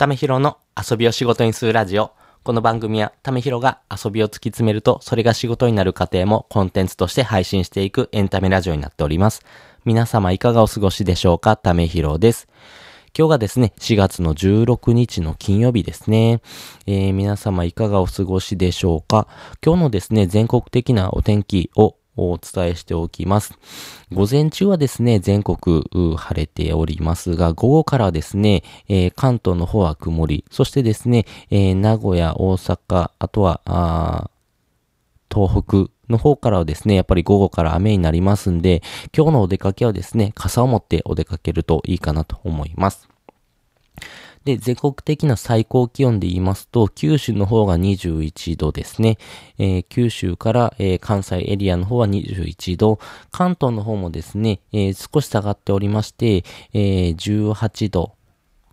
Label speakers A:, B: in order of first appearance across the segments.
A: ためひろの遊びを仕事にするラジオ。この番組は、ためひろが遊びを突き詰めると、それが仕事になる過程もコンテンツとして配信していくエンタメラジオになっております。皆様いかがお過ごしでしょうか？ためひろです。今日がですね、4月の16日の金曜日ですね。えー、皆様いかがお過ごしでしょうか？今日のですね、全国的なお天気をお伝えしておきます。午前中はですね、全国晴れておりますが、午後からですね、えー、関東の方は曇り、そしてですね、えー、名古屋、大阪、あとは、東北の方からはですね、やっぱり午後から雨になりますんで、今日のお出かけはですね、傘を持ってお出かけるといいかなと思います。で、全国的な最高気温で言いますと、九州の方が21度ですね。えー、九州から、えー、関西エリアの方は21度。関東の方もですね、えー、少し下がっておりまして、え18度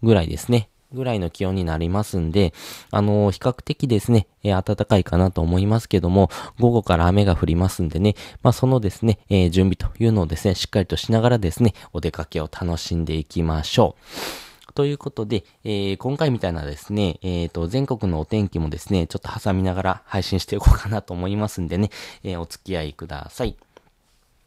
A: ぐらいですね。ぐらいの気温になりますんで、あのー、比較的ですね、えー、暖かいかなと思いますけども、午後から雨が降りますんでね、まあ、そのですね、えー、準備というのをですね、しっかりとしながらですね、お出かけを楽しんでいきましょう。ということで、えー、今回みたいなですね、えっ、ー、と、全国のお天気もですね、ちょっと挟みながら配信していこうかなと思いますんでね、えー、お付き合いください。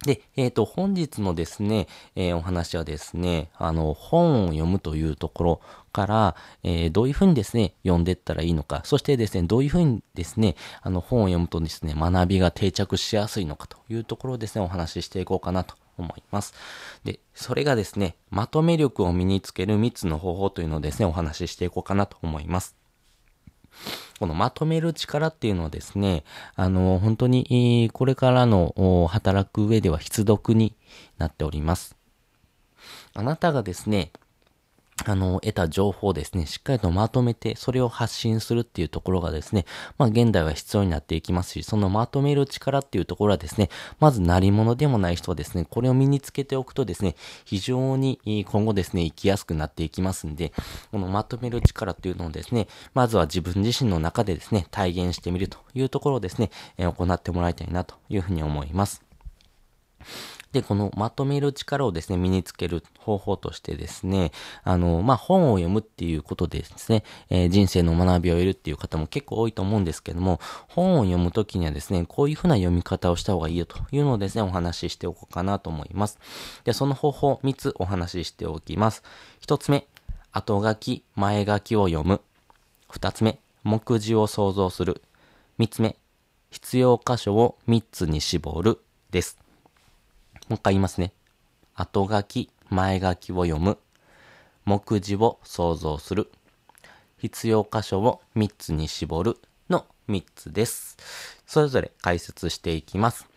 A: で、えっ、ー、と、本日のですね、えー、お話はですね、あの、本を読むというところから、えー、どういうふうにですね、読んでいったらいいのか、そしてですね、どういうふうにですね、あの、本を読むとですね、学びが定着しやすいのかというところをですね、お話ししていこうかなと思います。で、それがですね、まとめ力を身につける3つの方法というのをですね、お話ししていこうかなと思います。このまとめる力っていうのはですね、あの、本当に、これからの働く上では必読になっております。あなたがですね、あの、得た情報をですね、しっかりとまとめて、それを発信するっていうところがですね、まあ現代は必要になっていきますし、そのまとめる力っていうところはですね、まず何者でもない人はですね、これを身につけておくとですね、非常に今後ですね、生きやすくなっていきますんで、このまとめる力っていうのをですね、まずは自分自身の中でですね、体現してみるというところをですね、行ってもらいたいなというふうに思います。で、このまとめる力をですね、身につける方法としてですね、あの、まあ、本を読むっていうことでですね、えー、人生の学びを得るっていう方も結構多いと思うんですけども、本を読むときにはですね、こういうふうな読み方をした方がいいよというのをですね、お話ししておこうかなと思います。で、その方法3つお話ししておきます。1つ目、後書き、前書きを読む。2つ目、目次を想像する。3つ目、必要箇所を3つに絞る。です。もう一回言いますね。後書き、前書きを読む。目次を想像する。必要箇所を3つに絞るの3つです。それぞれ解説していきます。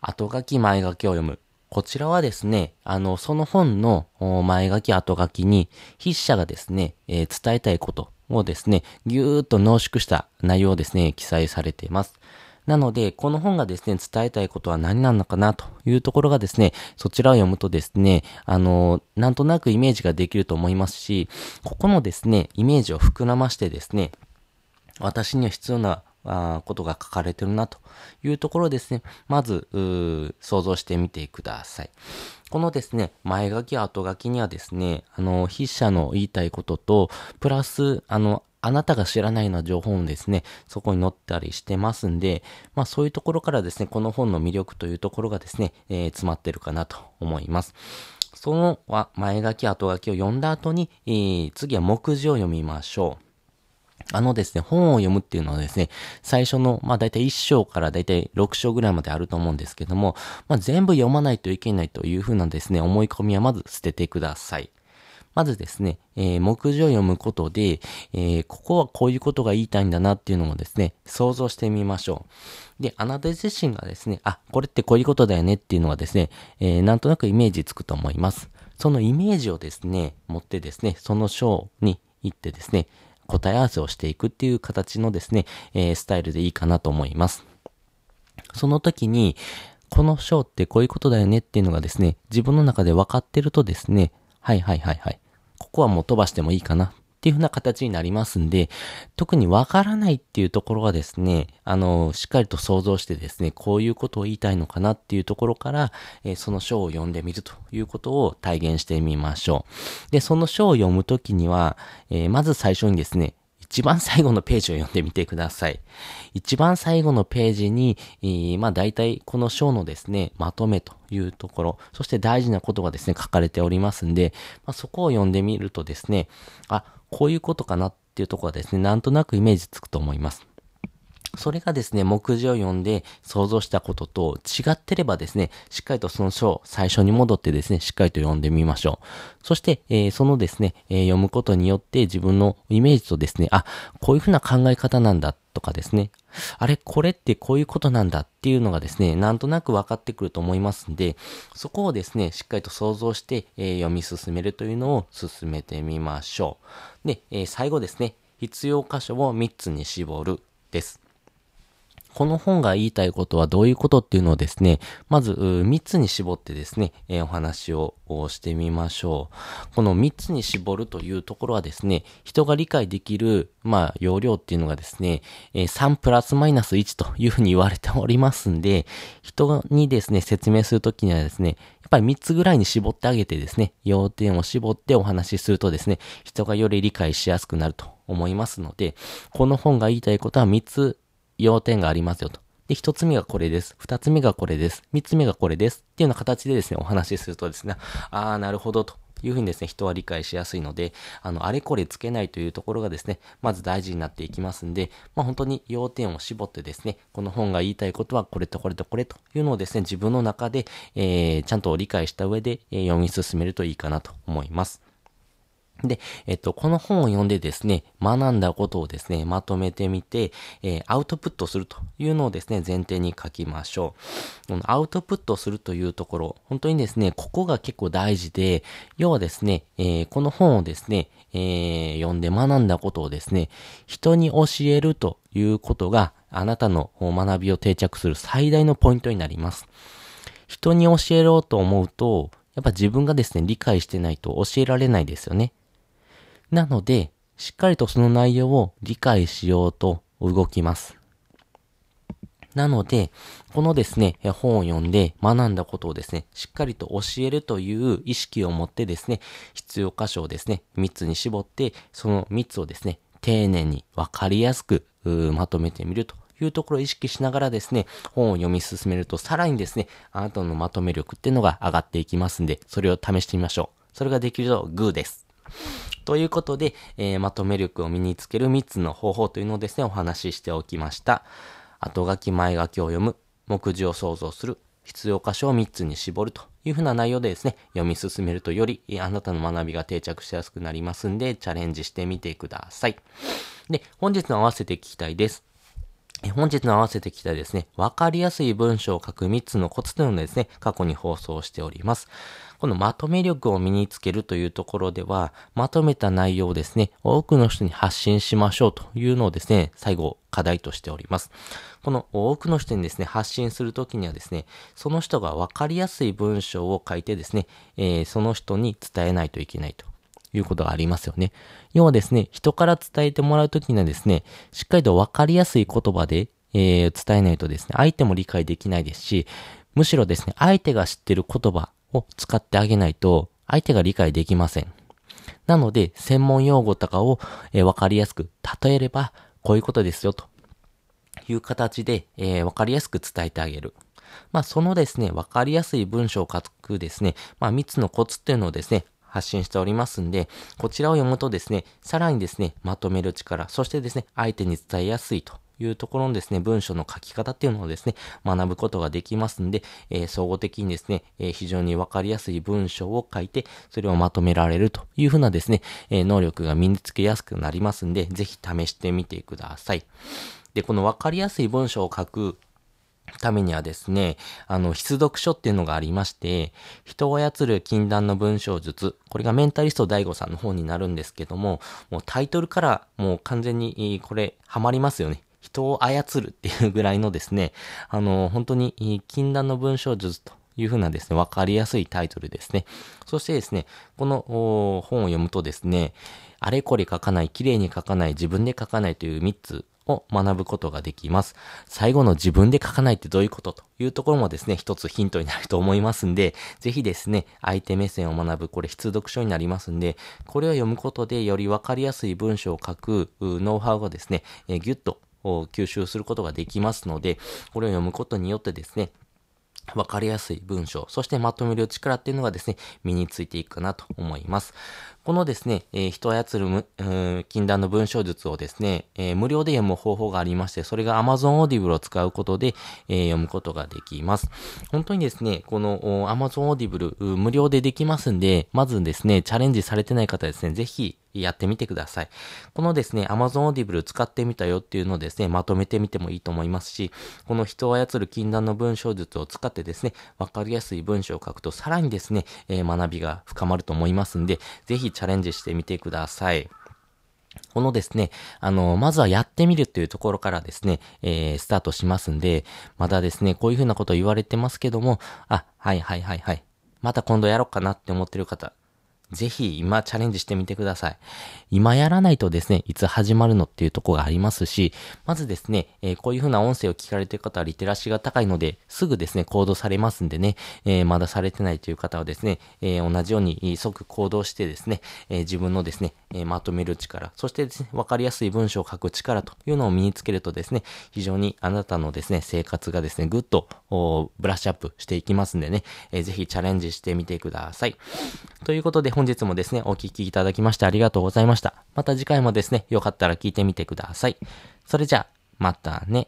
A: 後書き、前書きを読む。こちらはですね、あの、その本の前書き、後書きに筆者がですね、えー、伝えたいことをですね、ぎゅーっと濃縮した内容をですね、記載されています。なので、この本がですね、伝えたいことは何なのかなというところがですね、そちらを読むとですね、あの、なんとなくイメージができると思いますし、ここのですね、イメージを膨らましてですね、私には必要なあことが書かれてるなというところですね、まず、想像してみてください。このですね、前書き、後書きにはですね、あの、筆者の言いたいことと、プラス、あの、あなたが知らないような情報もですね、そこに載ったりしてますんで、まあそういうところからですね、この本の魅力というところがですね、えー、詰まってるかなと思います。その前書き、後書きを読んだ後に、えー、次は目次を読みましょう。あのですね、本を読むっていうのはですね、最初の、まあ大体1章から大体6章ぐらいまであると思うんですけども、まあ全部読まないといけないというふうなですね、思い込みはまず捨ててください。まずですね、えー、目次を読むことで、えー、ここはこういうことが言いたいんだなっていうのをですね、想像してみましょう。で、あなた自身がですね、あ、これってこういうことだよねっていうのはですね、えー、なんとなくイメージつくと思います。そのイメージをですね、持ってですね、その章に行ってですね、答え合わせをしていくっていう形のですね、えー、スタイルでいいかなと思います。その時に、この章ってこういうことだよねっていうのがですね、自分の中で分かってるとですね、はいはいはいはい。ここはもう飛ばしてもいいかなっていうふうな形になりますんで、特にわからないっていうところはですね、あの、しっかりと想像してですね、こういうことを言いたいのかなっていうところから、えー、その章を読んでみるということを体現してみましょう。で、その章を読むときには、えー、まず最初にですね、一番最後のページを読んでみてください。一番最後のページに、えー、まあ大体この章のですね、まとめというところ、そして大事なことがですね、書かれておりますんで、まあ、そこを読んでみるとですね、あ、こういうことかなっていうところはですね、なんとなくイメージつくと思います。それがですね、目次を読んで想像したことと違ってればですね、しっかりとその書を最初に戻ってですね、しっかりと読んでみましょう。そして、えー、そのですね、えー、読むことによって自分のイメージとですね、あ、こういうふうな考え方なんだとかですね、あれ、これってこういうことなんだっていうのがですね、なんとなく分かってくると思いますんで、そこをですね、しっかりと想像して、えー、読み進めるというのを進めてみましょう。で、え最後ですね、必要箇所を3つに絞るです。この本が言いたいことはどういうことっていうのをですね、まず3つに絞ってですね、お話をしてみましょう。この3つに絞るというところはですね、人が理解できる、まあ、容量っていうのがですね、えー、3プラスマイナス1というふうに言われておりますんで、人にですね、説明するときにはですね、やっぱり3つぐらいに絞ってあげてですね、要点を絞ってお話しするとですね、人がより理解しやすくなると思いますので、この本が言いたいことは3つ要点がありますよと。で、一つ目がこれです。二つ目がこれです。三つ目がこれです。っていうような形でですね、お話しするとですね、ああ、なるほどと。いうふうにですね、人は理解しやすいので、あの、あれこれつけないというところがですね、まず大事になっていきますんで、まあ本当に要点を絞ってですね、この本が言いたいことはこれとこれとこれというのをですね、自分の中で、えー、ちゃんと理解した上で、えー、読み進めるといいかなと思います。で、えっと、この本を読んでですね、学んだことをですね、まとめてみて、えー、アウトプットするというのをですね、前提に書きましょう。このアウトプットするというところ、本当にですね、ここが結構大事で、要はですね、えー、この本をですね、えー、読んで学んだことをですね、人に教えるということが、あなたの学びを定着する最大のポイントになります。人に教えろうと思うと、やっぱ自分がですね、理解してないと教えられないですよね。なので、しっかりとその内容を理解しようと動きます。なので、このですね、本を読んで学んだことをですね、しっかりと教えるという意識を持ってですね、必要箇所をですね、3つに絞って、その3つをですね、丁寧にわかりやすくまとめてみるというところを意識しながらですね、本を読み進めると、さらにですね、あなたのまとめ力っていうのが上がっていきますんで、それを試してみましょう。それができるとグーです。ということで、えー、まとめ力を身につける3つの方法というのをですね、お話ししておきました。後書き前書きを読む、目次を想像する、必要箇所を3つに絞るというふうな内容でですね、読み進めるとよりあなたの学びが定着しやすくなりますんで、チャレンジしてみてください。で、本日の合わせて聞きたいです。本日の合わせてきたですね、わかりやすい文章を書く3つのコツというのをですね、過去に放送しております。このまとめ力を身につけるというところでは、まとめた内容をですね、多くの人に発信しましょうというのをですね、最後課題としております。この多くの人にですね、発信するときにはですね、その人がわかりやすい文章を書いてですね、えー、その人に伝えないといけないと。いうことがありますよね。要はですね、人から伝えてもらうときにはですね、しっかりとわかりやすい言葉で、えー、伝えないとですね、相手も理解できないですし、むしろですね、相手が知ってる言葉を使ってあげないと、相手が理解できません。なので、専門用語とかを、えー、わかりやすく例えれば、こういうことですよ、という形で、えー、わかりやすく伝えてあげる。まあ、そのですね、わかりやすい文章を書くですね、まあ、3つのコツっていうのをですね、発信しておりますんで、こちらを読むとですね、さらにですね、まとめる力、そしてですね、相手に伝えやすいというところのですね、文章の書き方っていうのをですね、学ぶことができますんで、えー、総合的にですね、えー、非常にわかりやすい文章を書いて、それをまとめられるというふうなですね、えー、能力が身につけやすくなりますんで、ぜひ試してみてください。で、このわかりやすい文章を書くためにはですね、あの、必読書っていうのがありまして、人を操る禁断の文章術、これがメンタリスト DAIGO さんの方になるんですけども、もうタイトルからもう完全にこれハマりますよね。人を操るっていうぐらいのですね、あの、本当に禁断の文章術というふうなですね、わかりやすいタイトルですね。そしてですね、この本を読むとですね、あれこれ書かない、綺麗に書かない、自分で書かないという3つを学ぶことができます。最後の自分で書かないってどういうことというところもですね、一つヒントになると思いますんで、ぜひですね、相手目線を学ぶ、これ必読書になりますんで、これを読むことでよりわかりやすい文章を書くノウハウがですね、えギュッと吸収することができますので、これを読むことによってですね、わかりやすい文章、そしてまとめる力っていうのがですね、身についていくかなと思います。このですね、えー、人を操るむ、禁断の文章術をですね、えー、無料で読む方法がありまして、それが Amazon Audible を使うことで、えー、読むことができます。本当にですね、この Amazon Audible 無料でできますんで、まずですね、チャレンジされてない方ですね、ぜひやってみてください。このですね、Amazon Audible 使ってみたよっていうのをですね、まとめてみてもいいと思いますし、この人を操る禁断の文章術を使ってですね、わかりやすい文章を書くとさらにですね、えー、学びが深まると思いますんで、ぜひチャレンジしてみてください。このですね、あの、まずはやってみるというところからですね、えー、スタートしますんで、まだですね、こういうふうなこと言われてますけども、あ、はいはいはいはい。また今度やろうかなって思ってる方、ぜひ今チャレンジしてみてください。今やらないとですね、いつ始まるのっていうとこがありますし、まずですね、えー、こういう風な音声を聞かれている方はリテラシーが高いので、すぐですね、行動されますんでね、えー、まだされてないという方はですね、えー、同じように即行動してですね、え自分のですね、えまとめる力、そしてですね、わかりやすい文章を書く力というのを身につけるとですね、非常にあなたのですね、生活がですね、ぐっとブラッシュアップしていきますんでね、えー、ぜひチャレンジしてみてください。ということで本日もですね、お聴きいただきましてありがとうございました。また次回もですね、よかったら聞いてみてください。それじゃあ、またね。